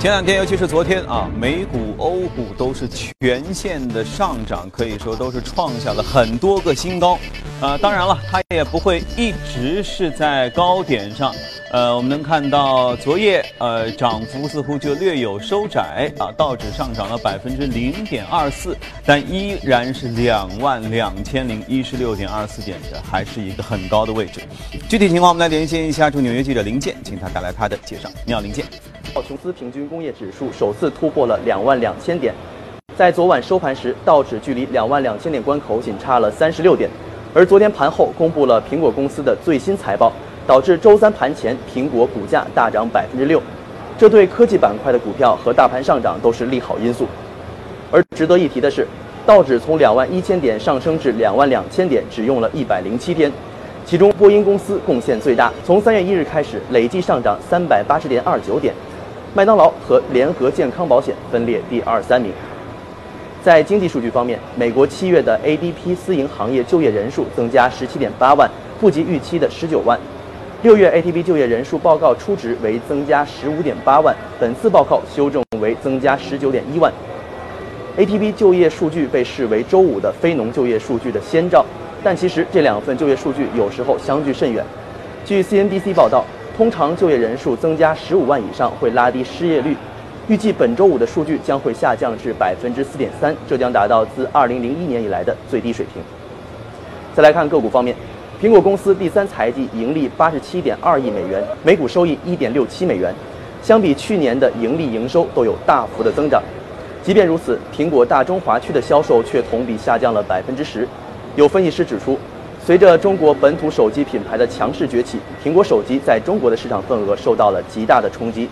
前两天，尤其是昨天啊，美股、欧股都是全线的上涨，可以说都是创下了很多个新高。呃，当然了，它也不会一直是在高点上。呃，我们能看到昨夜呃涨幅似乎就略有收窄啊，道指上涨了百分之零点二四，但依然是两万两千零一十六点二四点的，还是一个很高的位置。具体情况我们来连线一下驻纽约记者林健，请他带来他的介绍。你好，林健。道琼斯平均工业指数首次突破了两万两千点，在昨晚收盘时，道指距离两万两千点关口仅差了三十六点。而昨天盘后公布了苹果公司的最新财报，导致周三盘前苹果股价大涨百分之六，这对科技板块的股票和大盘上涨都是利好因素。而值得一提的是，道指从两万一千点上升至两万两千点只用了一百零七天。其中，波音公司贡献最大，从三月一日开始累计上涨三百八十点二九点。麦当劳和联合健康保险分列第二、三名。在经济数据方面，美国七月的 ADP 私营行业就业人数增加十七点八万，不及预期的十九万。六月 ATP 就业人数报告初值为增加十五点八万，本次报告修正为增加十九点一万。ATP 就业数据被视为周五的非农就业数据的先兆，但其实这两份就业数据有时候相距甚远。据 CNBC 报道。通常就业人数增加十五万以上会拉低失业率，预计本周五的数据将会下降至百分之四点三，这将达到自二零零一年以来的最低水平。再来看个股方面，苹果公司第三财季盈利八十七点二亿美元，每股收益一点六七美元，相比去年的盈利营收都有大幅的增长。即便如此，苹果大中华区的销售却同比下降了百分之十。有分析师指出。随着中国本土手机品牌的强势崛起，苹果手机在中国的市场份额受到了极大的冲击。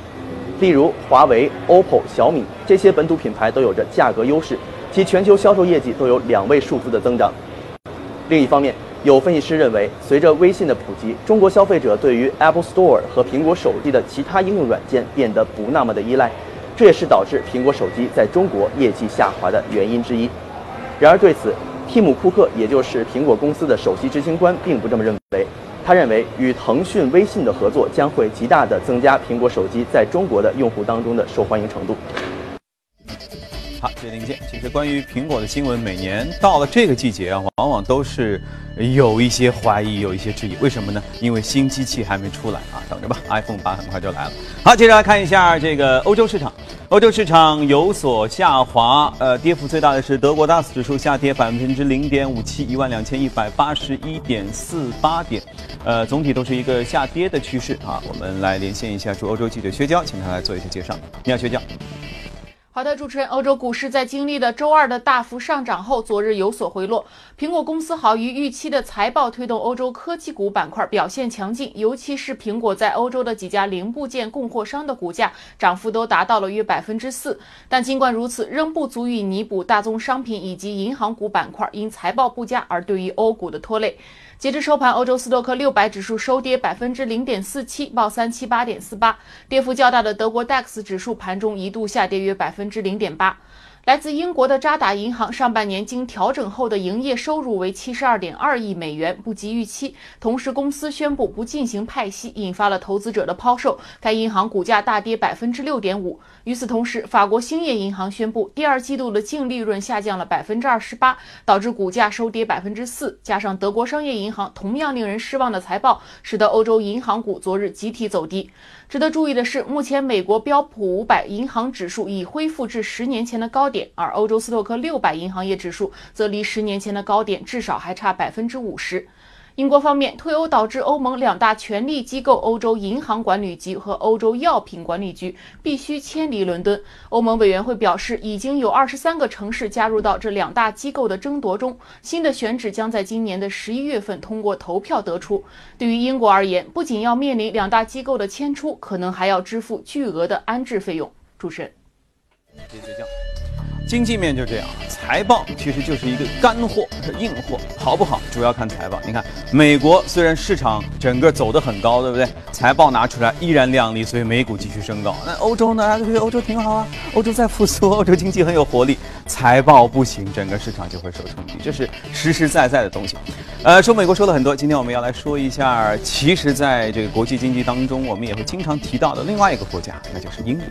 例如，华为、OPPO、小米这些本土品牌都有着价格优势，其全球销售业绩都有两位数字的增长。另一方面，有分析师认为，随着微信的普及，中国消费者对于 Apple Store 和苹果手机的其他应用软件变得不那么的依赖，这也是导致苹果手机在中国业绩下滑的原因之一。然而，对此，蒂姆·库克，也就是苹果公司的首席执行官，并不这么认为。他认为，与腾讯、微信的合作将会极大的增加苹果手机在中国的用户当中的受欢迎程度。好，谢谢林健。其实关于苹果的新闻，每年到了这个季节啊，往往都是有一些怀疑，有一些质疑。为什么呢？因为新机器还没出来啊，等着吧，iPhone 八很快就来了。好，接着来看一下这个欧洲市场。欧洲市场有所下滑，呃，跌幅最大的是德国 DAX 指数下跌百分之零点五七，一万两千一百八十一点四八点，呃，总体都是一个下跌的趋势啊。我们来连线一下驻欧洲记者薛娇，请他来做一些介绍。你好，薛娇。好的，主持人，欧洲股市在经历了周二的大幅上涨后，昨日有所回落。苹果公司好于预期的财报推动欧洲科技股板块表现强劲，尤其是苹果在欧洲的几家零部件供货商的股价涨幅都达到了约百分之四。但尽管如此，仍不足以弥补大宗商品以及银行股板块因财报不佳而对于欧股的拖累。截至收盘，欧洲斯托克六百指数收跌百分之零点四七，报三七八点四八。跌幅较大的德国 DAX 指数盘中一度下跌约百分之零点八。来自英国的渣打银行上半年经调整后的营业收入为七十二点二亿美元，不及预期。同时，公司宣布不进行派息，引发了投资者的抛售。该银行股价大跌百分之六点五。与此同时，法国兴业银行宣布第二季度的净利润下降了百分之二十八，导致股价收跌百分之四。加上德国商业银行同样令人失望的财报，使得欧洲银行股昨日集体走低。值得注意的是，目前美国标普五百银行指数已恢复至十年前的高点，而欧洲斯托克六百银行业指数则离十年前的高点至少还差百分之五十。英国方面，退欧导致欧盟两大权力机构——欧洲银行管理局和欧洲药品管理局必须迁离伦敦。欧盟委员会表示，已经有二十三个城市加入到这两大机构的争夺中。新的选址将在今年的十一月份通过投票得出。对于英国而言，不仅要面临两大机构的迁出，可能还要支付巨额的安置费用。主持人。经济面就这样，财报其实就是一个干货、是硬货，好不好主要看财报。你看，美国虽然市场整个走得很高，对不对？财报拿出来依然靓丽，所以美股继续升高。那欧洲呢？大家觉得欧洲挺好啊，欧洲在复苏，欧洲经济很有活力。财报不行，整个市场就会受冲击，这是实实在在的东西。呃，说美国说了很多，今天我们要来说一下，其实在这个国际经济当中，我们也会经常提到的另外一个国家，那就是英国。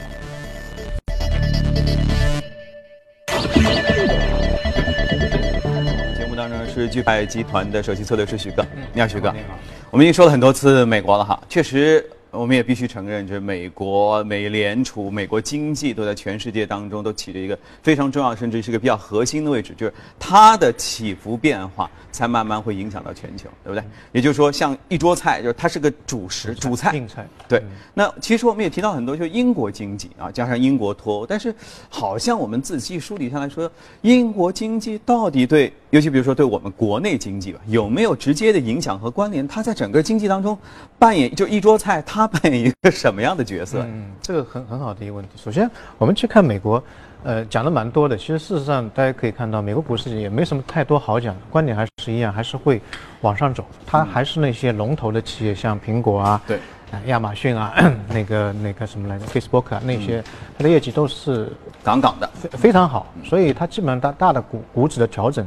是钜派集团的首席策略师徐哥，你好，徐哥。你好。我们已经说了很多次美国了哈，确实。我们也必须承认，就是美国、美联储、美国经济都在全世界当中都起着一个非常重要，甚至是一个比较核心的位置。就是它的起伏变化，才慢慢会影响到全球，对不对？也就是说，像一桌菜，就是它是个主食、主菜。硬菜。对。那其实我们也提到很多，就是英国经济啊，加上英国脱欧，但是好像我们仔细梳理下来说，英国经济到底对，尤其比如说对我们国内经济吧，有没有直接的影响和关联？它在整个经济当中扮演，就一桌菜，它。扮演一个什么样的角色？嗯，这个很很好的一个问题。首先，我们去看美国，呃，讲的蛮多的。其实事实上，大家可以看到，美国股市也没什么太多好讲的，观点还是一样，还是会往上走。它还是那些龙头的企业，像苹果啊，对，亚马逊啊，那个那个什么来着，Facebook 啊，那些它的业绩都是杠杠的，非非常好。所以它基本上大大的股股指的调整，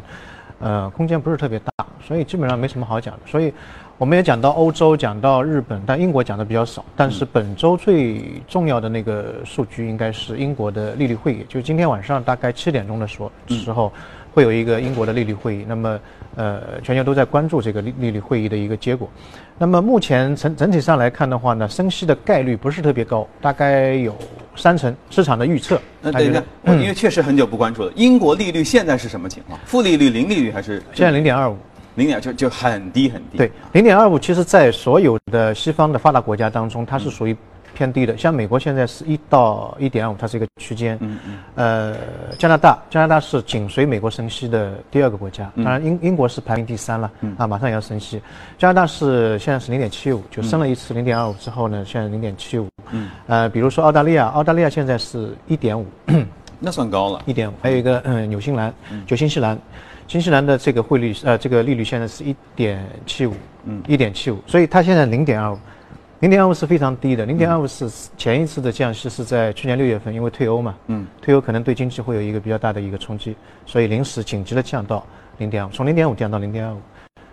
呃，空间不是特别大，所以基本上没什么好讲的。所以。我们也讲到欧洲，讲到日本，但英国讲的比较少。但是本周最重要的那个数据应该是英国的利率会议，就是今天晚上大概七点钟的时候时候，会有一个英国的利率会议。那么，呃，全球都在关注这个利利率会议的一个结果。那么目前整整体上来看的话呢，升息的概率不是特别高，大概有三成市场的预测。那等一下，因为确实很久不关注了。英国利率现在是什么情况？负利率、零利率还是？现在零点二五。零点就就很低很低。对，零点二五，其实，在所有的西方的发达国家当中，它是属于偏低的。像美国现在是一到一点二五，它是一个区间。嗯嗯。呃，加拿大，加拿大是紧随美国升息的第二个国家。当然，英英国是排名第三了。嗯。啊，马上也要升息。加拿大是现在是零点七五，就升了一次零点二五之后呢，现在零点七五。嗯。呃，比如说澳大利亚，澳大利亚现在是一点五，那算高了。一点五。还有一个嗯，纽西兰，就新西兰。新西兰的这个汇率，呃，这个利率现在是一点七五，嗯，一点七五，所以它现在零点二五，零点二五是非常低的。零点二五是前一次的降息是在去年六月份，因为退欧嘛，嗯，退欧可能对经济会有一个比较大的一个冲击，所以临时紧急的降到零点五，从零点五降到零点二五。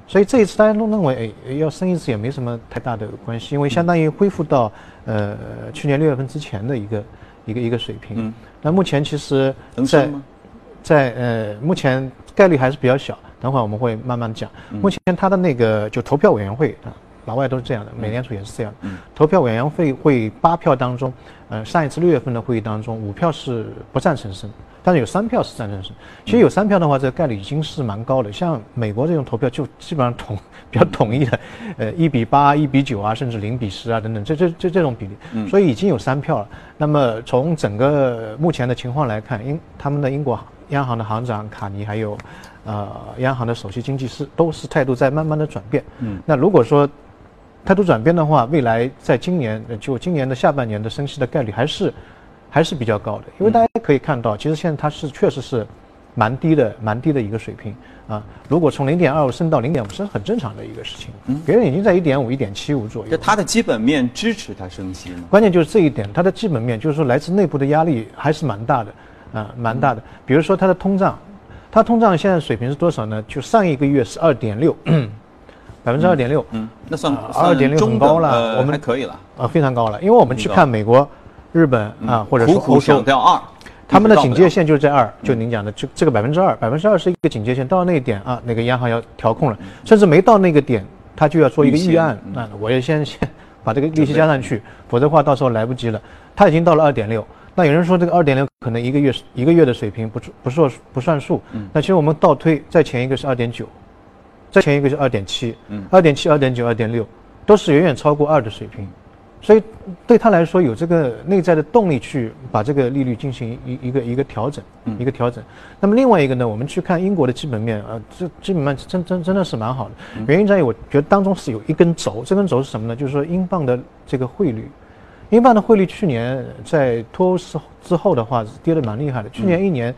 所以这一次大家都认为，哎，要升一次也没什么太大的关系，因为相当于恢复到呃去年六月份之前的一个一个一个水平。嗯，那目前其实在在呃目前。概率还是比较小，等会儿我们会慢慢讲。目前它的那个就投票委员会啊，老外都是这样的，美联储也是这样的。投票委员会会八票当中，呃，上一次六月份的会议当中，五票是不赞成升，但是有三票是赞成升。其实有三票的话，这个概率已经是蛮高的。像美国这种投票就基本上统比较统一的，呃，一比八、一比九啊，甚至零比十啊等等，这这这这种比例，所以已经有三票了。那么从整个目前的情况来看，英他们的英国。央行的行长卡尼还有，呃，央行的首席经济师都是态度在慢慢的转变。嗯，那如果说态度转变的话，未来在今年就今年的下半年的升息的概率还是还是比较高的，因为大家可以看到，其实现在它是确实是蛮低的，蛮低的一个水平啊。如果从零点二五升到零点五，是很正常的一个事情。嗯，别人已经在一点五、一点七五左右。就它的基本面支持它升息吗？关键就是这一点，它的基本面就是说来自内部的压力还是蛮大的。啊，蛮大的。比如说它的通胀，它通胀现在水平是多少呢？就上一个月是二点六，百分之二点六。嗯，那算二点六很高了，我们还可以了。啊，非常高了。因为我们去看美国、日本啊，或者说欧洲，掉二，他们的警戒线就是在二，就您讲的，就这个百分之二，百分之二是一个警戒线，到了那一点啊，那个央行要调控了，甚至没到那个点，他就要做一个预案，那我要先先把这个利息加上去，否则的话到时候来不及了。他已经到了二点六。那有人说这个二点六可能一个月一个月的水平不不算不算数，嗯，那其实我们倒推，再前一个是二点九，再前一个是二点七，嗯，二点七、二点九、二点六，都是远远超过二的水平，所以对他来说有这个内在的动力去把这个利率进行一一个一个调整，一个调整。那么另外一个呢，我们去看英国的基本面啊，这基本面真真真的是蛮好的，原因在于我觉得当中是有一根轴，这根轴是什么呢？就是说英镑的这个汇率。英镑的汇率去年在脱欧之之后的话，跌得蛮厉害的。去年一年，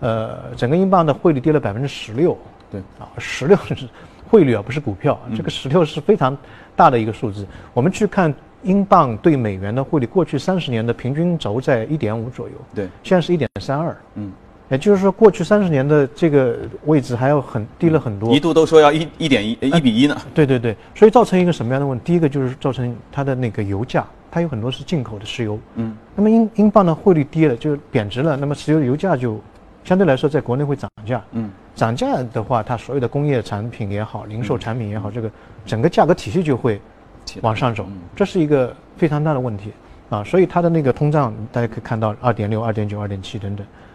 呃，整个英镑的汇率跌了百分之十六。对啊，十六 是汇率啊，不是股票。这个十六是非常大的一个数字。我们去看英镑对美元的汇率，过去三十年的平均轴在一点五左右。对，现在是一点三二。嗯。也就是说，过去三十年的这个位置还要很低了很多，一度都说要一一点一一比一呢。对对对，所以造成一个什么样的问题？第一个就是造成它的那个油价，它有很多是进口的石油。嗯。那么英英镑的汇率低了，就贬值了，那么石油油价就相对来说在国内会涨价。嗯，涨价的话，它所有的工业产品也好，零售产品也好，这个整个价格体系就会往上走，这是一个非常大的问题啊。所以它的那个通胀，大家可以看到二点六、二点九、二点七等等啊。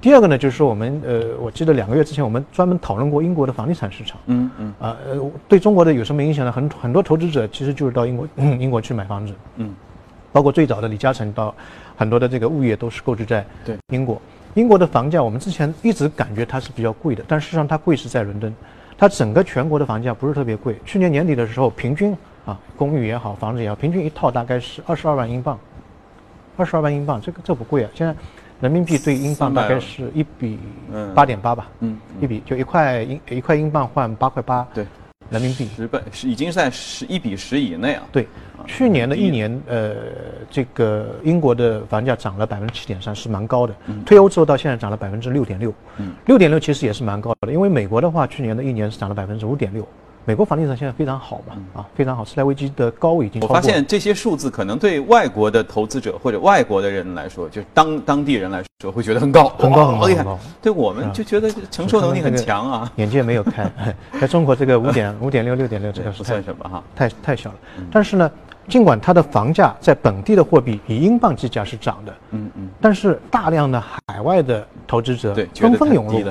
第二个呢，就是说我们呃，我记得两个月之前我们专门讨论过英国的房地产市场。嗯嗯。啊呃，对中国的有什么影响呢？很很多投资者其实就是到英国 英国去买房子。嗯。包括最早的李嘉诚到，很多的这个物业都是购置在英国。英国的房价，我们之前一直感觉它是比较贵的，但事实上它贵是在伦敦，它整个全国的房价不是特别贵。去年年底的时候，平均啊，公寓也好，房子也好，平均一套大概是二十二万英镑。二十二万英镑，这个这不贵啊！现在人民币对英镑大概是一比八点八吧，嗯，一比就一块英一块英镑换八块八。对。人民币十倍是已经在十一比十以内啊。对，去年的一年，呃，这个英国的房价涨了百分之七点三，是蛮高的。退欧之后到现在涨了百分之六点六，六点六其实也是蛮高的，因为美国的话，去年的一年是涨了百分之五点六。美国房地产现在非常好嘛，啊，非常好。次贷危机的高已经。我发现这些数字可能对外国的投资者或者外国的人来说，就是当当地人来说，会觉得很高，很高，很高很高。对我们就觉得承受能力很强啊。眼界没有开，在中国这个 五点五点六六点六这个不算什么哈，太太小了。但是呢，尽管它的房价在本地的货币以英镑计价是涨的，嗯嗯，但是大量的海外的投资者纷纷涌入，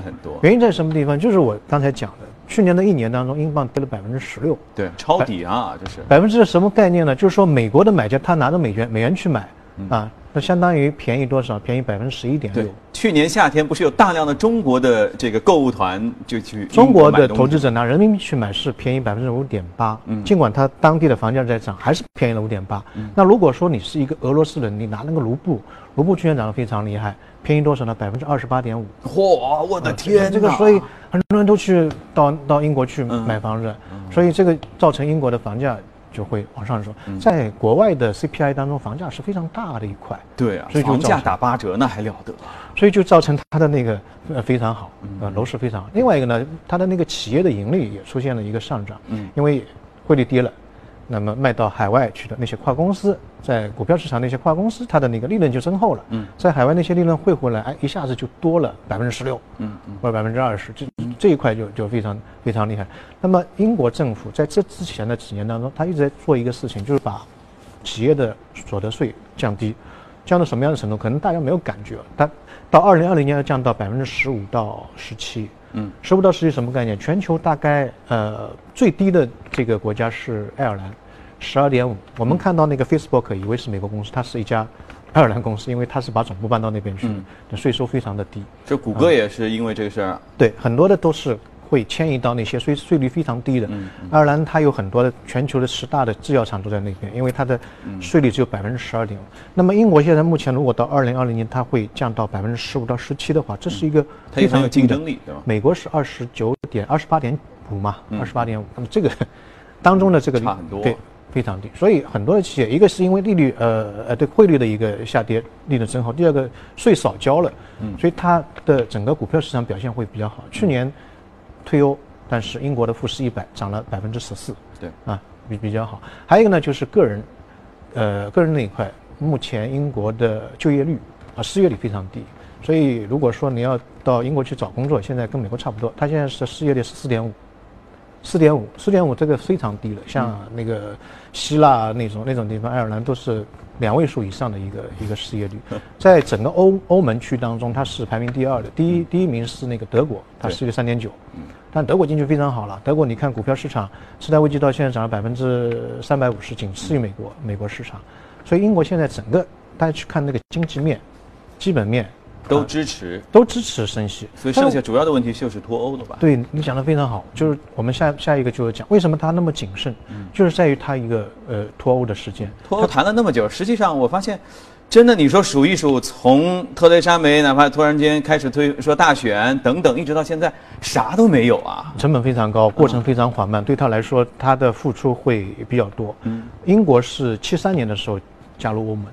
原因在什么地方？就是我刚才讲的。去年的一年当中，英镑跌了百分之十六，对，抄底啊，就是。百分之什么概念呢？就是说，美国的买家他拿着美元美元去买，啊，那相当于便宜多少？便宜百分之十一点六。去年夏天不是有大量的中国的这个购物团就去中国的投资者拿人民币去买是便宜百分之五点八，嗯，尽管它当地的房价在涨，还是便宜了五点八。那如果说你是一个俄罗斯人，你拿那个卢布，卢布去年涨得非常厉害。便宜多少呢？百分之二十八点五。嚯，我的天！这个，所以很多人都去到到英国去买房子，所以这个造成英国的房价就会往上走。在国外的 CPI 当中，房价是非常大的一块。对啊，所以房价打八折那还了得？所以就造成它的那个呃非常好，呃楼市非常好。另外一个呢，它的那个企业的盈利也出现了一个上涨，嗯，因为汇率跌了。那么卖到海外去的那些跨公司，在股票市场那些跨公司，它的那个利润就增厚了。嗯，在海外那些利润汇回来，哎，一下子就多了百分之十六，嗯嗯，或者百分之二十，这这一块就就非常非常厉害。那么英国政府在这之前的几年当中，他一直在做一个事情，就是把企业的所得税降低，降到什么样的程度？可能大家没有感觉，它到二零二零年要降到百分之十五到十七。嗯，十五到十七什么概念？全球大概呃最低的这个国家是爱尔兰，十二点五。我们看到那个 Facebook 以为是美国公司，它是一家爱尔兰公司，因为它是把总部搬到那边去，的税收非常的低。这谷歌也是因为这个事儿。对，很多的都是。会迁移到那些税税率非常低的，爱尔兰它有很多的全球的十大的制药厂都在那边，因为它的税率只有百分之十二点五。那么英国现在目前如果到二零二零年它会降到百分之十五到十七的话，这是一个非常有竞争力，对吧？美国是二十九点二十八点五嘛，二十八点五。那么这个 当中的这个差很多，对，非常低。所以很多的企业，一个是因为利率呃呃对汇率的一个下跌，利润增厚；第二个税少交了，嗯，所以它的整个股票市场表现会比较好。去年。退欧，但是英国的富时一百涨了百分之十四，对啊，比比较好。还有一个呢，就是个人，呃，个人那一块，目前英国的就业率啊，失业率非常低，所以如果说你要到英国去找工作，现在跟美国差不多，它现在是失业率是四点五，四点五，四点五这个非常低了，像那个希腊那种那种地方，爱尔兰都是。两位数以上的一个一个失业率，在整个欧欧盟区当中，它是排名第二的。第一第一名是那个德国，它失业率三点九。但德国经济非常好了。德国你看股票市场，次贷危机到现在涨了百分之三百五十，仅次于美国美国市场。所以英国现在整个大家去看那个经济面、基本面。都支持，都支持升息，所以剩下主要的问题就是脱欧了吧？对你讲的非常好，就是我们下下一个就是讲为什么他那么谨慎，就是在于他一个呃脱欧的时间。脱欧谈了那么久，实际上我发现，真的你说数一数，从特蕾莎梅哪怕突然间开始推说大选等等，一直到现在啥都没有啊，成本非常高，过程非常缓慢，对他来说他的付出会比较多。嗯，英国是七三年的时候加入欧盟。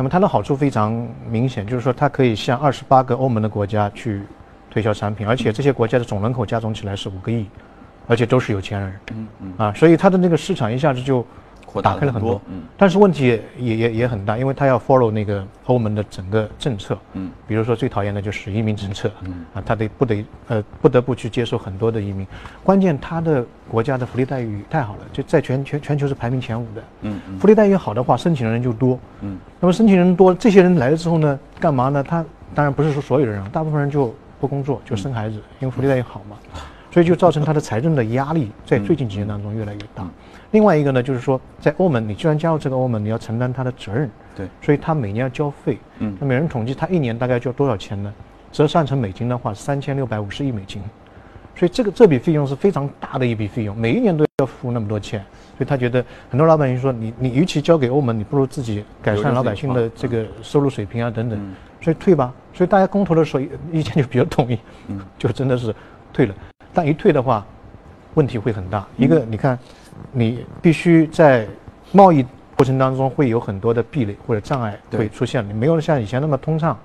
那么它的好处非常明显，就是说它可以向二十八个欧盟的国家去推销产品，而且这些国家的总人口加总起来是五个亿，而且都是有钱人，嗯嗯。啊，所以它的那个市场一下子就扩大了打开了很多很多，嗯。但是问题也也也也很大，因为他要 follow 那个欧盟的整个政策，嗯，比如说最讨厌的就是移民政策，嗯。啊，他得不得呃不得不去接受很多的移民，关键他的国家的福利待遇太好了，就在全全全球是排名前五的，嗯福利待遇好的话，申请的人就多，嗯，那么申请人多，这些人来了之后呢，干嘛呢？他当然不是说所有的人，大部分人就不工作，就生孩子，因为福利待遇好嘛，所以就造成他的财政的压力在最近几年当中越来越大。另外一个呢，就是说在欧盟，你既然加入这个欧盟，你要承担他的责任，对。所以他每年要交费，嗯。那每人统计他一年大概交多少钱呢？折算成美金的话，三千六百五十亿美金，所以这个这笔费用是非常大的一笔费用，每一年都要付那么多钱，所以他觉得很多老百姓说，你你与其交给欧盟，你不如自己改善老百姓的这个收入水平啊等等，所以退吧。所以大家公投的时候意见就比较统一，嗯。就真的是退了。但一退的话，问题会很大。一个你看，你必须在贸易过程当中会有很多的壁垒或者障碍会出现，你没有像以前那么通畅。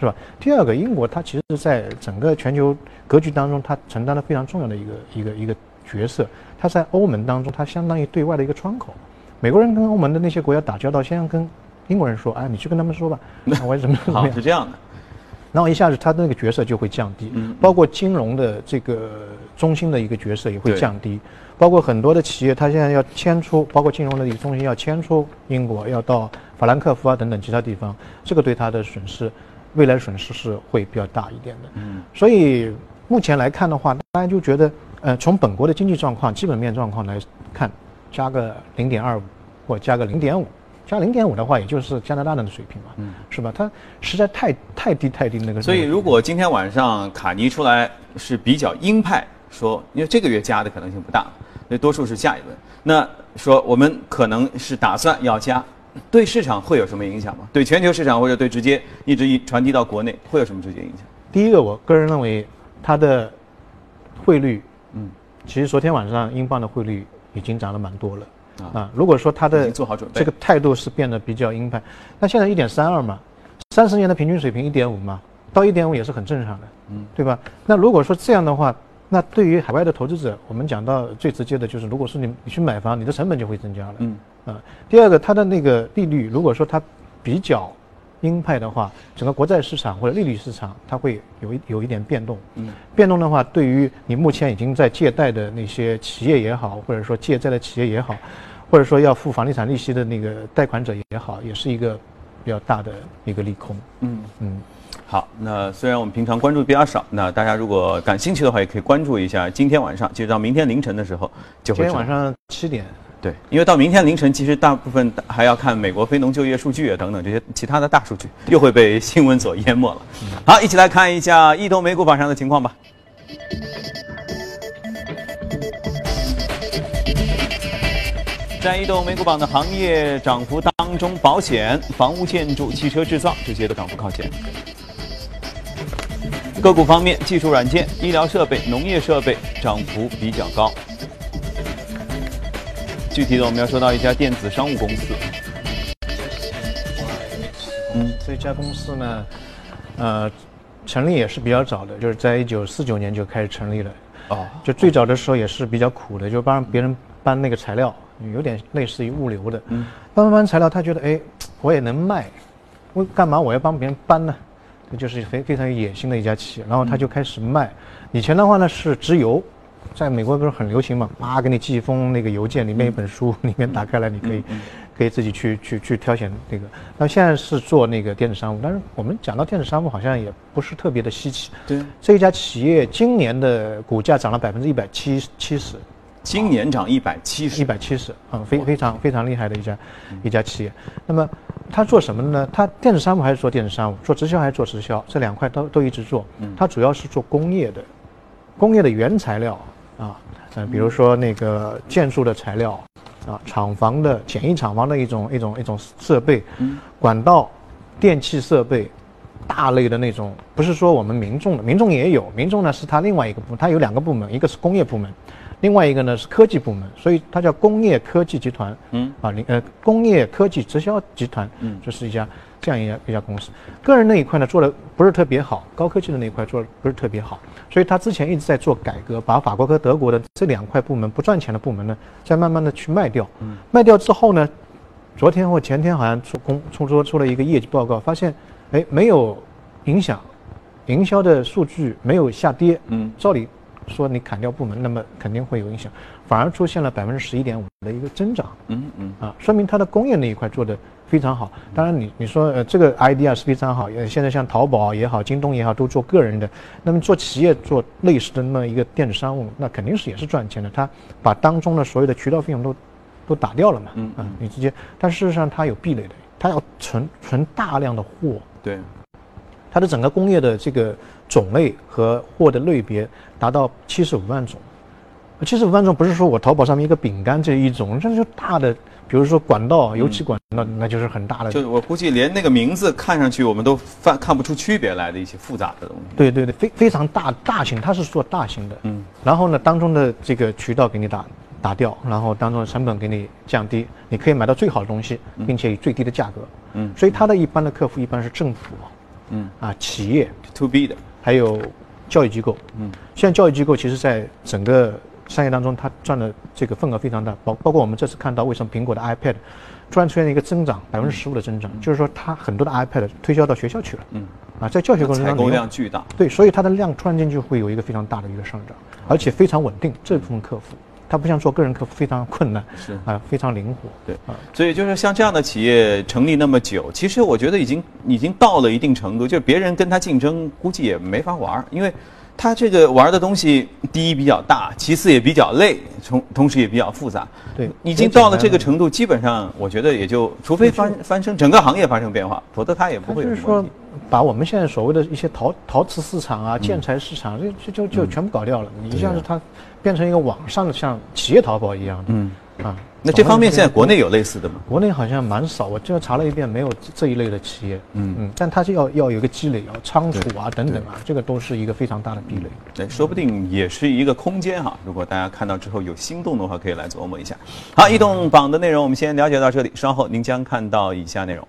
是吧？第二个，英国它其实在整个全球格局当中，它承担了非常重要的一个一个一个角色。它在欧盟当中，它相当于对外的一个窗口。美国人跟欧盟的那些国家打交道，先跟英国人说，哎，你去跟他们说吧，我怎么怎么好样是这样的，然后一下子他的那个角色就会降低，嗯包括金融的这个中心的一个角色也会降低，包括很多的企业，它现在要迁出，包括金融的一个中心要迁出英国，要到法兰克福啊等等其他地方，这个对它的损失，未来损失是会比较大一点的。嗯，所以目前来看的话，大家就觉得，呃，从本国的经济状况、基本面状况来看，加个零点二五或加个零点五，加零点五的话，也就是加拿大的水平嘛，嗯是吧？它实在太太低太低那个。所以如果今天晚上卡尼出来是比较鹰派，说因为这个月加的可能性不大，所以多数是下一轮。那说我们可能是打算要加，对市场会有什么影响吗？对全球市场或者对直接一直一传递到国内会有什么直接影响？第一个，我个人认为它的汇率，嗯，其实昨天晚上英镑的汇率已经涨了蛮多了啊啊。如果说它的做好准备这个态度是变得比较鹰派，那现在一点三二嘛，三十年的平均水平一点五嘛，到一点五也是很正常的，嗯，对吧？那如果说这样的话，那对于海外的投资者，我们讲到最直接的就是，如果是你你去买房，你的成本就会增加了，嗯啊。第二个，它的那个利率，如果说它比较鹰派的话，整个国债市场或者利率市场，它会有一有一点变动。嗯，变动的话，对于你目前已经在借贷的那些企业也好，或者说借债的企业也好，或者说要付房地产利息的那个贷款者也好，也是一个比较大的一个利空。嗯。嗯，好，那虽然我们平常关注比较少，那大家如果感兴趣的话，也可以关注一下。今天晚上，其实到明天凌晨的时候就会今天晚上七点，对，因为到明天凌晨，其实大部分还要看美国非农就业数据啊等等这些其他的大数据，又会被新闻所淹没了。好，一起来看一下异动美股榜上的情况吧。在移动美股榜的行业涨幅当中，保险、房屋建筑、汽车制造这些都涨幅靠前。个股方面，技术软件、医疗设备、农业设备涨幅比较高。具体的，我们要说到一家电子商务公司。嗯，这家公司呢，呃，成立也是比较早的，就是在一九四九年就开始成立了。哦，就最早的时候也是比较苦的，就帮别人搬那个材料，有点类似于物流的。嗯，搬搬搬材料，他觉得哎，我也能卖，我干嘛我要帮别人搬呢？这就是非非常有野心的一家企业。然后他就开始卖。以前的话呢是直邮，在美国不是很流行嘛，啊，给你寄一封那个邮件，里面一本书，里面打开来你可以。可以自己去去去挑选那个，那现在是做那个电子商务，但是我们讲到电子商务好像也不是特别的稀奇。对，这一家企业今年的股价涨了百分之一百七七十，今年涨一百七十一，百七十啊，非非常非常厉害的一家一家企业。那么它做什么呢？它电子商务还是做电子商务，做直销还是做直销，这两块都都一直做。它主要是做工业的，工业的原材料啊，嗯，比如说那个建筑的材料啊，厂房的简易厂房的一种一种一种设备，管道、电气设备。大类的那种，不是说我们民众的，民众也有，民众呢是它另外一个部，它有两个部门，一个是工业部门，另外一个呢是科技部门，所以它叫工业科技集团。嗯，啊，零呃工业科技直销集团，嗯这是一家这样一家一家公司。个人那一块呢做的不是特别好，高科技的那一块做的不是特别好，所以他之前一直在做改革，把法国和德国的这两块部门不赚钱的部门呢，再慢慢的去卖掉。嗯卖掉之后呢，昨天或前天好像出公出出出了一个业绩报告，发现哎没有影响，营销的数据没有下跌。嗯，照理说你砍掉部门，那么肯定会有影响，反而出现了百分之十一点五的一个增长。嗯嗯啊，说明它的工业那一块做的非常好。当然你你说呃这个 idea 是非常好，呃现在像淘宝也好，京东也好，都做个人的，那么做企业做类似的那么一个电子商务，那肯定是也是赚钱的。它把当中的所有的渠道费用都都打掉了嘛。嗯啊，你直接，但事实上它有壁垒的，它要存存大量的货。对，它的整个工业的这个种类和货的类别达到七十五万种。七十五万种不是说我淘宝上面一个饼干这一种，这就大的，比如说管道、油漆管道，那就是很大的。就我估计连那个名字看上去我们都翻看不出区别来的一些复杂的东西。对对对，非非常大大型，它是做大型的。嗯。然后呢，当中的这个渠道给你打打掉，然后当中的成本给你降低，你可以买到最好的东西，并且以最低的价格。嗯。所以它的一般的客户一般是政府，嗯啊企业 to B 的，还有教育机构。嗯。现在教育机构其实在整个商业当中，它占的这个份额非常大，包包括我们这次看到为什么苹果的 iPad 突然出现了一个增长百分之十五的增长，就是说它很多的 iPad 推销到学校去了。嗯。啊，在教学过程中，购量巨大。对，所以它的量突然间就会有一个非常大的一个上涨，而且非常稳定。这部分客户，它不像做个人客户非常困难，是啊，非常灵活。对啊，所以就是像这样的企业成立那么久，其实我觉得已经已经到了一定程度，就是别人跟他竞争，估计也没法玩儿，因为他这个玩的东西，第一比较大，其次也比较累，同同时也比较复杂。对已经到了这个程度，基本上我觉得也就，除非翻翻身整个行业发生变化，否则他也不会有就是说把我们现在所谓的一些陶陶瓷市场啊、建材市场，这就就就全部搞掉了。你一下子它变成一个网上的像企业淘宝一样的，嗯啊。那这方面现在国内内有类似的吗？国内好像蛮少，我这个查了一遍，没有这这一类的企业。嗯嗯，但它是要要有一个积累，要仓储啊等等啊，这个都是一个非常大的壁垒。对，说不定也是一个空间哈。如果大家看到之后有心动的话，可以来琢磨一下。好，移动榜的内容我们先了解到这里，稍后您将看到以下内容。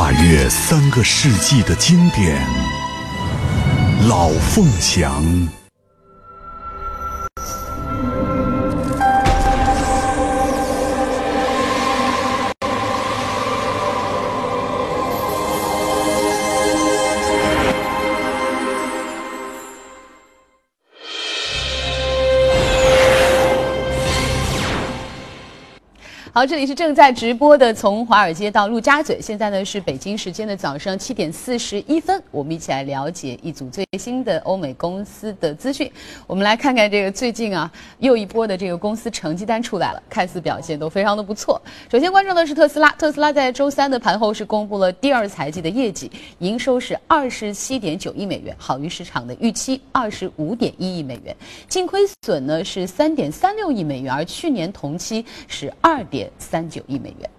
跨越三个世纪的经典，《老凤祥》。好，这里是正在直播的，从华尔街到陆家嘴。现在呢是北京时间的早上七点四十一分，我们一起来了解一组最新的欧美公司的资讯。我们来看看这个最近啊，又一波的这个公司成绩单出来了，看似表现都非常的不错。首先关注的是特斯拉，特斯拉在周三的盘后是公布了第二财季的业绩，营收是二十七点九亿美元，好于市场的预期二十五点一亿美元，净亏损呢是三点三六亿美元，而去年同期是二点。三九亿美元。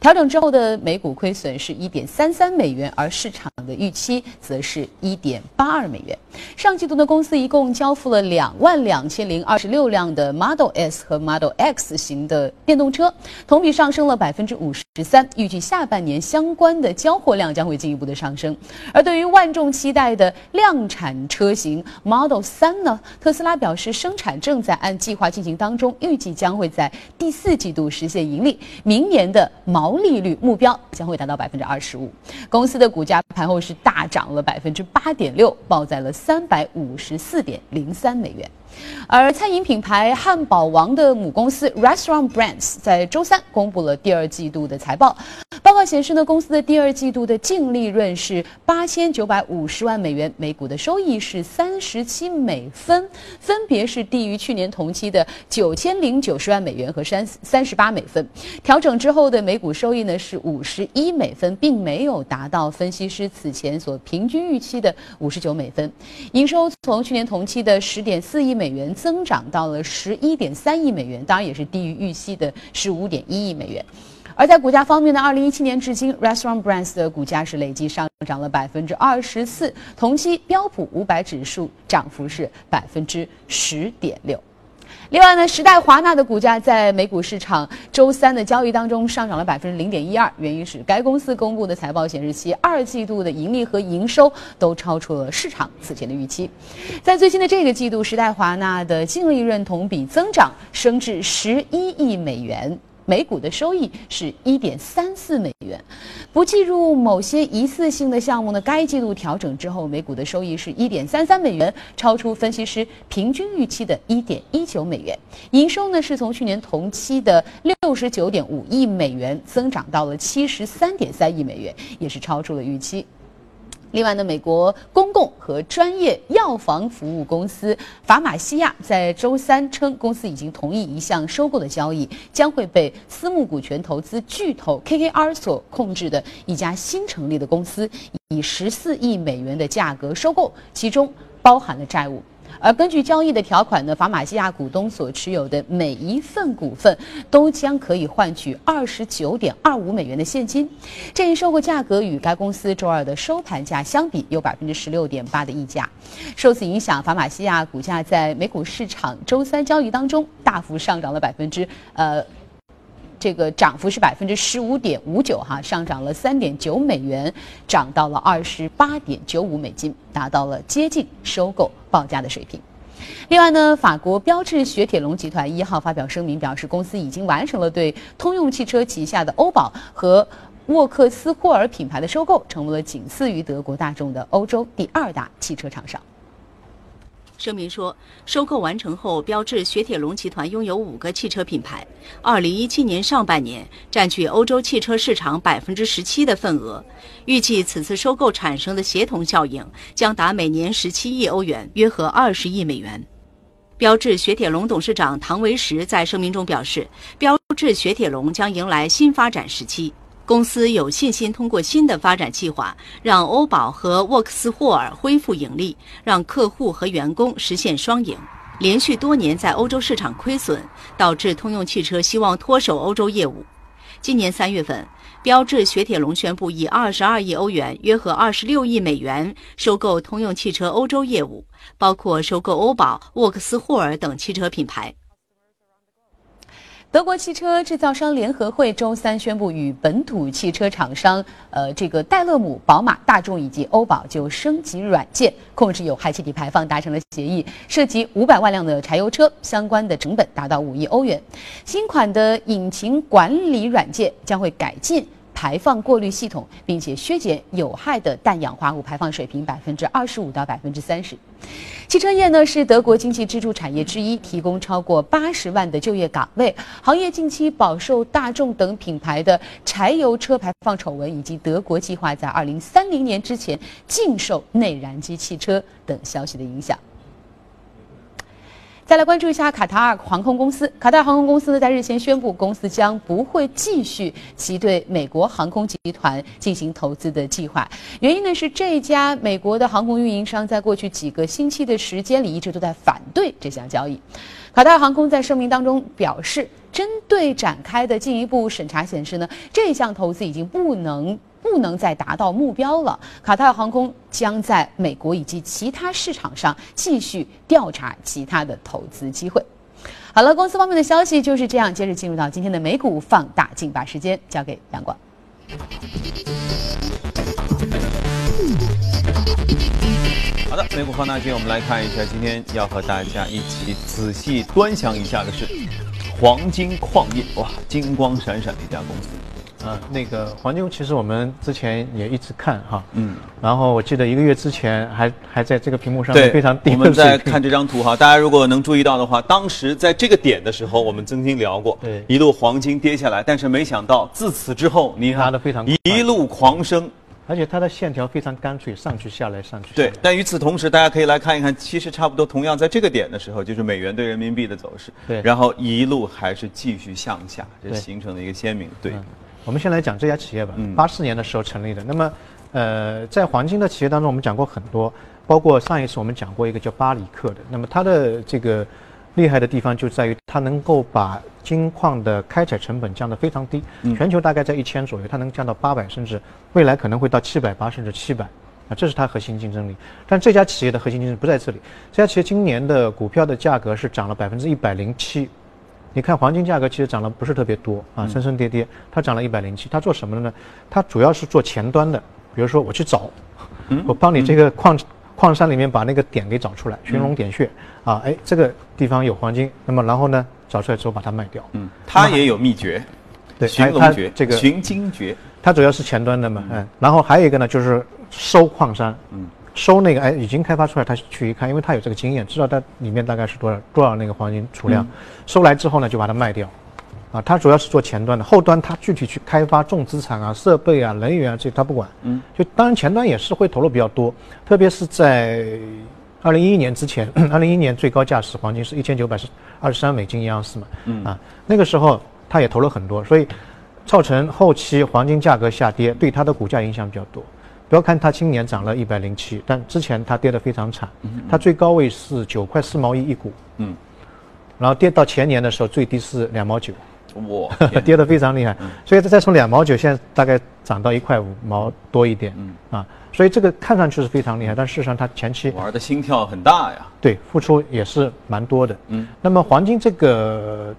调整之后的每股亏损是一点三三美元，而市场的预期则是一点八二美元。上季度的公司一共交付了两万两千零二十六辆的 Model S 和 Model X 型的电动车，同比上升了百分之五十三。预计下半年相关的交货量将会进一步的上升。而对于万众期待的量产车型 Model 三呢，特斯拉表示生产正在按计划进行当中，预计将会在第四季度实现盈利，明年的毛利率目标将会达到百分之二十五。公司的股价盘后是大涨了百分之八点六，报在了三百五十四点零三美元。而餐饮品牌汉堡王的母公司 Restaurant Brands 在周三公布了第二季度的财报。报告显示呢，公司的第二季度的净利润是八千九百五十万美元，每股的收益是三十七美分，分别是低于去年同期的九千零九十万美元和三三十八美分。调整之后的每股收益呢是五十一美分，并没有达到分析师此前所平均预期的五十九美分。营收从去年同期的十点四亿美元增长到了十一点三亿美元，当然也是低于预期的十五点一亿美元。而在股价方面呢，二零一七年至今，Restaurant Brands 的股价是累计上涨了百分之二十四，同期标普五百指数涨幅是百分之十点六。另外呢，时代华纳的股价在美股市场周三的交易当中上涨了百分之零点一二，原因是该公司公布的财报显示，其二季度的盈利和营收都超出了市场此前的预期。在最新的这个季度，时代华纳的净利润同比增长，升至十一亿美元。每股的收益是一点三四美元，不计入某些一次性的项目呢，该季度调整之后，每股的收益是一点三三美元，超出分析师平均预期的一点一九美元。营收呢是从去年同期的六十九点五亿美元增长到了七十三点三亿美元，也是超出了预期。另外呢，美国公共和专业药房服务公司法玛西亚在周三称，公司已经同意一项收购的交易，将会被私募股权投资巨头 KKR 所控制的一家新成立的公司以十四亿美元的价格收购，其中包含了债务。而根据交易的条款呢，法玛西亚股东所持有的每一份股份都将可以换取二十九点二五美元的现金。这一收购价格与该公司周二的收盘价相比，有百分之十六点八的溢价。受此影响，法玛西亚股价在美股市场周三交易当中大幅上涨了百分之呃。这个涨幅是百分之十五点五九，哈，上涨了三点九美元，涨到了二十八点九五美金，达到了接近收购报价的水平。另外呢，法国标致雪铁龙集团一号发表声明表示，公司已经完成了对通用汽车旗下的欧宝和沃克斯霍尔品牌的收购，成为了仅次于德国大众的欧洲第二大汽车厂商。声明说，收购完成后，标致雪铁龙集团拥有五个汽车品牌。二零一七年上半年占据欧洲汽车市场百分之十七的份额。预计此次收购产生的协同效应将达每年十七亿欧元，约合二十亿美元。标致雪铁龙董事长唐维时在声明中表示，标致雪铁龙将迎来新发展时期。公司有信心通过新的发展计划，让欧宝和沃克斯霍尔恢复盈利，让客户和员工实现双赢。连续多年在欧洲市场亏损，导致通用汽车希望脱手欧洲业务。今年三月份，标致雪铁龙宣布以二十二亿欧元（约合二十六亿美元）收购通用汽车欧洲业务，包括收购欧宝、沃克斯霍尔等汽车品牌。德国汽车制造商联合会周三宣布，与本土汽车厂商，呃，这个戴勒姆、宝马、大众以及欧宝就升级软件控制有害气体排放达成了协议，涉及五百万辆的柴油车，相关的成本达到五亿欧元。新款的引擎管理软件将会改进。排放过滤系统，并且削减有害的氮氧化物排放水平百分之二十五到百分之三十。汽车业呢是德国经济支柱产业之一，提供超过八十万的就业岗位。行业近期饱受大众等品牌的柴油车排放丑闻，以及德国计划在二零三零年之前禁售内燃机汽车等消息的影响。再来关注一下卡塔尔航空公司。卡塔尔航空公司呢，在日前宣布，公司将不会继续其对美国航空集团进行投资的计划。原因呢是这家美国的航空运营商在过去几个星期的时间里，一直都在反对这项交易。卡塔尔航空在声明当中表示，针对展开的进一步审查显示呢，这项投资已经不能不能再达到目标了。卡塔尔航空将在美国以及其他市场上继续调查其他的投资机会。好了，公司方面的消息就是这样。接着进入到今天的美股放大镜，把时间交给杨广。好的，美股放大镜，我们来看一下，今天要和大家一起仔细端详一下的是黄金矿业，哇，金光闪闪的一家公司。啊，那个黄金其实我们之前也一直看哈，嗯，然后我记得一个月之前还还在这个屏幕上面非常低我们在看这张图哈，大家如果能注意到的话，当时在这个点的时候，我们曾经聊过，对，一路黄金跌下来，但是没想到自此之后，你看的非常一路狂升，而且它的线条非常干脆，上去下来上去。对，但与此同时，大家可以来看一看，其实差不多同样在这个点的时候，就是美元对人民币的走势，对，然后一路还是继续向下，这形成了一个鲜明的对比。我们先来讲这家企业吧。八四年的时候成立的。那么，呃，在黄金的企业当中，我们讲过很多，包括上一次我们讲过一个叫巴里克的。那么它的这个厉害的地方就在于它能够把金矿的开采成本降得非常低，全球大概在一千左右，它能降到八百，甚至未来可能会到七百八甚至七百，啊，这是它核心竞争力。但这家企业的核心竞争力不在这里。这家企业今年的股票的价格是涨了百分之一百零七。你看黄金价格其实涨了不是特别多啊，升升跌跌，它涨了一百零七。它做什么的呢？它主要是做前端的，比如说我去找，我帮你这个矿矿山里面把那个点给找出来，寻龙点穴啊，哎，这个地方有黄金，那么然后呢，找出来之后把它卖掉。嗯，它也有秘诀，对，寻龙诀这个寻金诀，它主要是前端的嘛，嗯，然后还有一个呢就是收矿山，嗯。收那个哎，已经开发出来，他去一看，因为他有这个经验，知道它里面大概是多少多少那个黄金储量。收来之后呢，就把它卖掉。啊，他主要是做前端的，后端他具体去开发重资产啊、设备啊、能源啊这他不管。嗯，就当然前端也是会投入比较多，特别是在二零一一年之前，二零一一年最高价是黄金是一千九百二十三美金一盎司嘛。嗯啊，那个时候他也投了很多，所以造成后期黄金价格下跌，对它的股价影响比较多。不要看它今年涨了一百零七，但之前它跌得非常惨，它最高位是九块四毛一一股，嗯，然后跌到前年的时候最低是两毛九，哇，跌得非常厉害，所以它再从两毛九现在大概涨到一块五毛多一点，嗯。啊，所以这个看上去是非常厉害，但事实上它前期玩的心跳很大呀，对，付出也是蛮多的，嗯，那么黄金这个。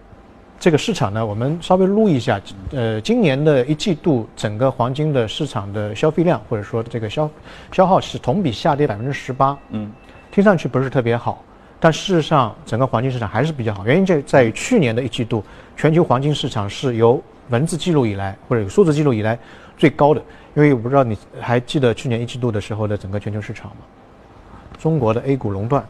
这个市场呢，我们稍微撸一下。呃，今年的一季度，整个黄金的市场的消费量或者说这个消消耗是同比下跌百分之十八。嗯，听上去不是特别好，但事实上整个黄金市场还是比较好。原因就在于去年的一季度，全球黄金市场是由文字记录以来或者有数字记录以来最高的。因为我不知道你还记得去年一季度的时候的整个全球市场吗？中国的 A 股垄断。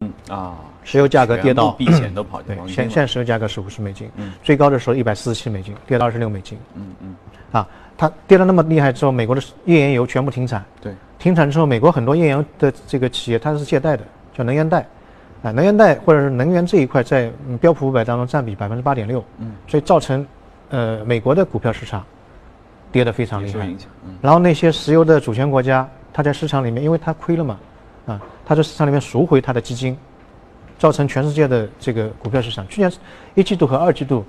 嗯啊，石油价格跌到避险都跑对，现现在石油价格是五十美金，嗯，最高的时候一百四十七美金，跌到二十六美金，嗯嗯，啊，它跌得那么厉害之后，美国的页岩油全部停产，对，停产之后，美国很多页岩油的这个企业它是借贷的，叫能源贷，啊，能源贷或者是能源这一块在标普五百当中占比百分之八点六，嗯，所以造成呃美国的股票市场跌得非常厉害，嗯，然后那些石油的主权国家，它在市场里面，因为它亏了嘛。啊，它在市场里面赎回它的基金，造成全世界的这个股票市场去年一季度和二季度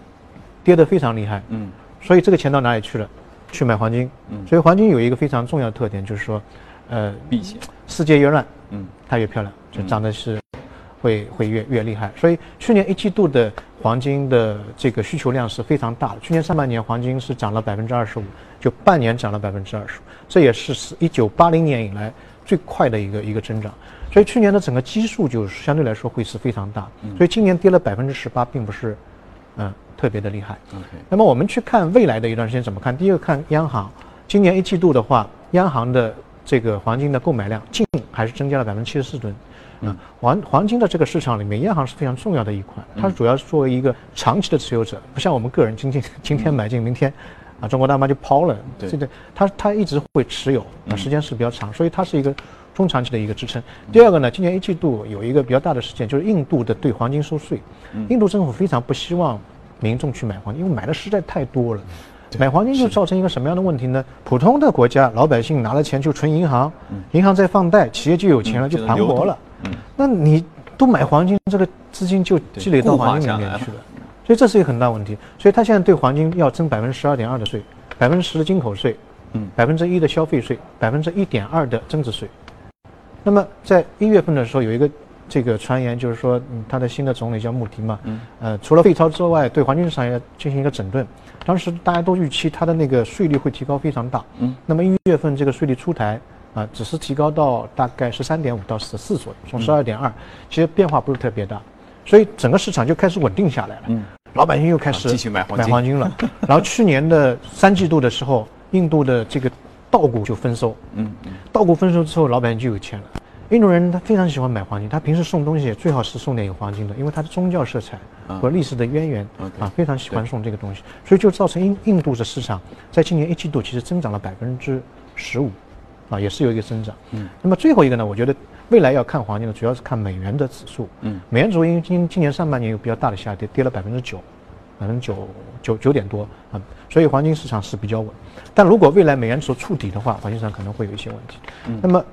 跌得非常厉害。嗯，所以这个钱到哪里去了？去买黄金。嗯，所以黄金有一个非常重要的特点，就是说，呃，避险。世界越乱，嗯，它越漂亮，就涨的是会会越越厉害。所以去年一季度的黄金的这个需求量是非常大的。去年上半年黄金是涨了百分之二十五，就半年涨了百分之二十五，这也是是一九八零年以来。最快的一个一个增长，所以去年的整个基数就相对来说会是非常大，所以今年跌了百分之十八，并不是，嗯，特别的厉害。那么我们去看未来的一段时间怎么看？第一个看央行，今年一季度的话，央行的这个黄金的购买量净还是增加了百分之七十四吨。嗯，黄黄金的这个市场里面，央行是非常重要的一块，它主要是作为一个长期的持有者，不像我们个人今天今天买进，明天。啊，中国大妈就抛了，对对它它一直会持有，啊时间是比较长，所以它是一个中长期的一个支撑。第二个呢，今年一季度有一个比较大的事件，就是印度的对黄金收税。印度政府非常不希望民众去买黄金，因为买的实在太多了。买黄金就造成一个什么样的问题呢？普通的国家老百姓拿了钱就存银行，银行在放贷，企业就有钱了，就盘活了。那你都买黄金，这个资金就积累到黄金里面去了，所以这是一个很大问题。所以他现在对黄金要征百分之十二点二的税，百分之十的进口税，嗯，百分之一的消费税，百分之一点二的增值税。那么在一月份的时候，有一个这个传言，就是说，嗯，他的新的总理叫穆迪嘛，嗯，呃，除了废钞之外，对黄金市场要进行一个整顿。当时大家都预期它的那个税率会提高非常大，嗯，那么一月份这个税率出台。啊，只是提高到大概十三点五到十四左右，从十二点二，其实变化不是特别大，所以整个市场就开始稳定下来了。嗯，老百姓又开始继续买黄金买黄金了。然后去年的三季度的时候，印度的这个稻谷就丰收。嗯嗯，稻谷丰收之后，老百姓就有钱了。印度人他非常喜欢买黄金，他平时送东西最好是送点有黄金的，因为它的宗教色彩和历史的渊源啊，非常喜欢送这个东西，所以就造成印印度的市场在今年一季度其实增长了百分之十五。啊，也是有一个增长。嗯，那么最后一个呢，我觉得未来要看黄金的，主要是看美元的指数。嗯，美元指数因为今今年上半年有比较大的下跌，跌了百分之九，百分之九九九点多啊，所以黄金市场是比较稳。但如果未来美元指数触底的话，黄金市场可能会有一些问题。嗯，那么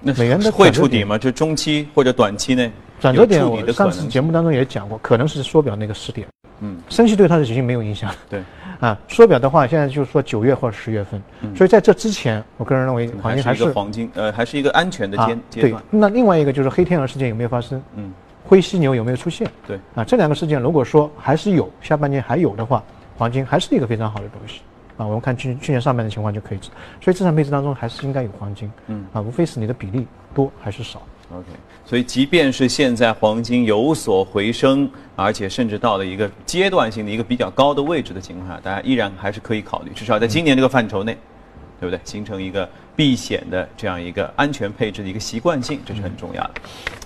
美元的会触底吗？就中期或者短期内转折点，我上次节目当中也讲过，可能是缩表那个时点。嗯，升息对它的已经没有影响。对。啊，缩表的话，现在就是说九月或者十月份，所以在这之前，我个人认为黄金还是黄金，呃，还是一个安全的阶阶段。对，那另外一个就是黑天鹅事件有没有发生？嗯，灰犀牛有没有出现？对，啊，这两个事件如果说还是有，下半年还有的话，黄金还是一个非常好的东西。啊，我们看去去年上半年情况就可以知道，所以资产配置当中还是应该有黄金。嗯，啊，无非是你的比例多还是少。OK，所以即便是现在黄金有所回升，而且甚至到了一个阶段性的一个比较高的位置的情况下，大家依然还是可以考虑，至少在今年这个范畴内，对不对？形成一个避险的这样一个安全配置的一个习惯性，这是很重要的。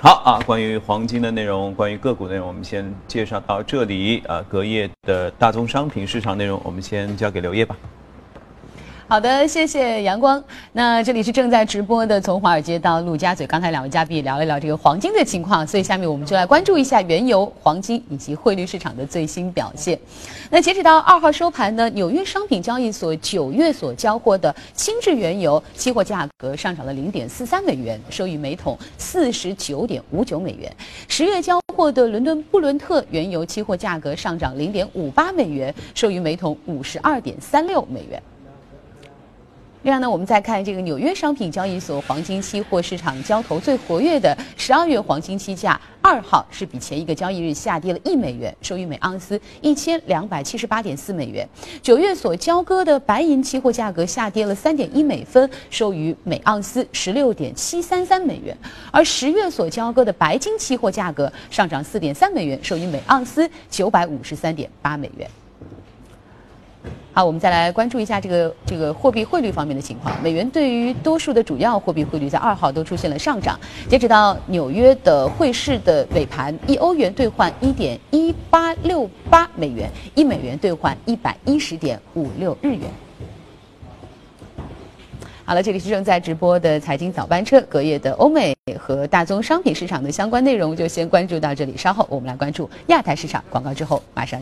好啊，关于黄金的内容，关于个股内容，我们先介绍到这里。啊，隔夜的大宗商品市场内容，我们先交给刘烨吧。好的，谢谢阳光。那这里是正在直播的，从华尔街到陆家嘴。刚才两位嘉宾聊了聊这个黄金的情况，所以下面我们就来关注一下原油、黄金以及汇率市场的最新表现。那截止到二号收盘呢，纽约商品交易所九月所交货的轻质原油期货价格上涨了零点四三美元，收于每桶四十九点五九美元。十月交货的伦敦布伦特原油期货价格上涨零点五八美元，收于每桶五十二点三六美元。另外呢，我们再看这个纽约商品交易所黄金期货市场交投最活跃的十二月黄金期价，二号是比前一个交易日下跌了一美元，收于每盎司一千两百七十八点四美元。九月所交割的白银期货价格下跌了三点一美分，收于每盎司十六点七三三美元。而十月所交割的白金期货价格上涨四点三美元，收于每盎司九百五十三点八美元。好，我们再来关注一下这个这个货币汇率方面的情况。美元对于多数的主要货币汇率在二号都出现了上涨。截止到纽约的汇市的尾盘，一欧元兑换一点一八六八美元，一美元兑换一百一十点五六日元。好了，这里是正在直播的财经早班车，隔夜的欧美和大宗商品市场的相关内容就先关注到这里，稍后我们来关注亚太市场。广告之后马上。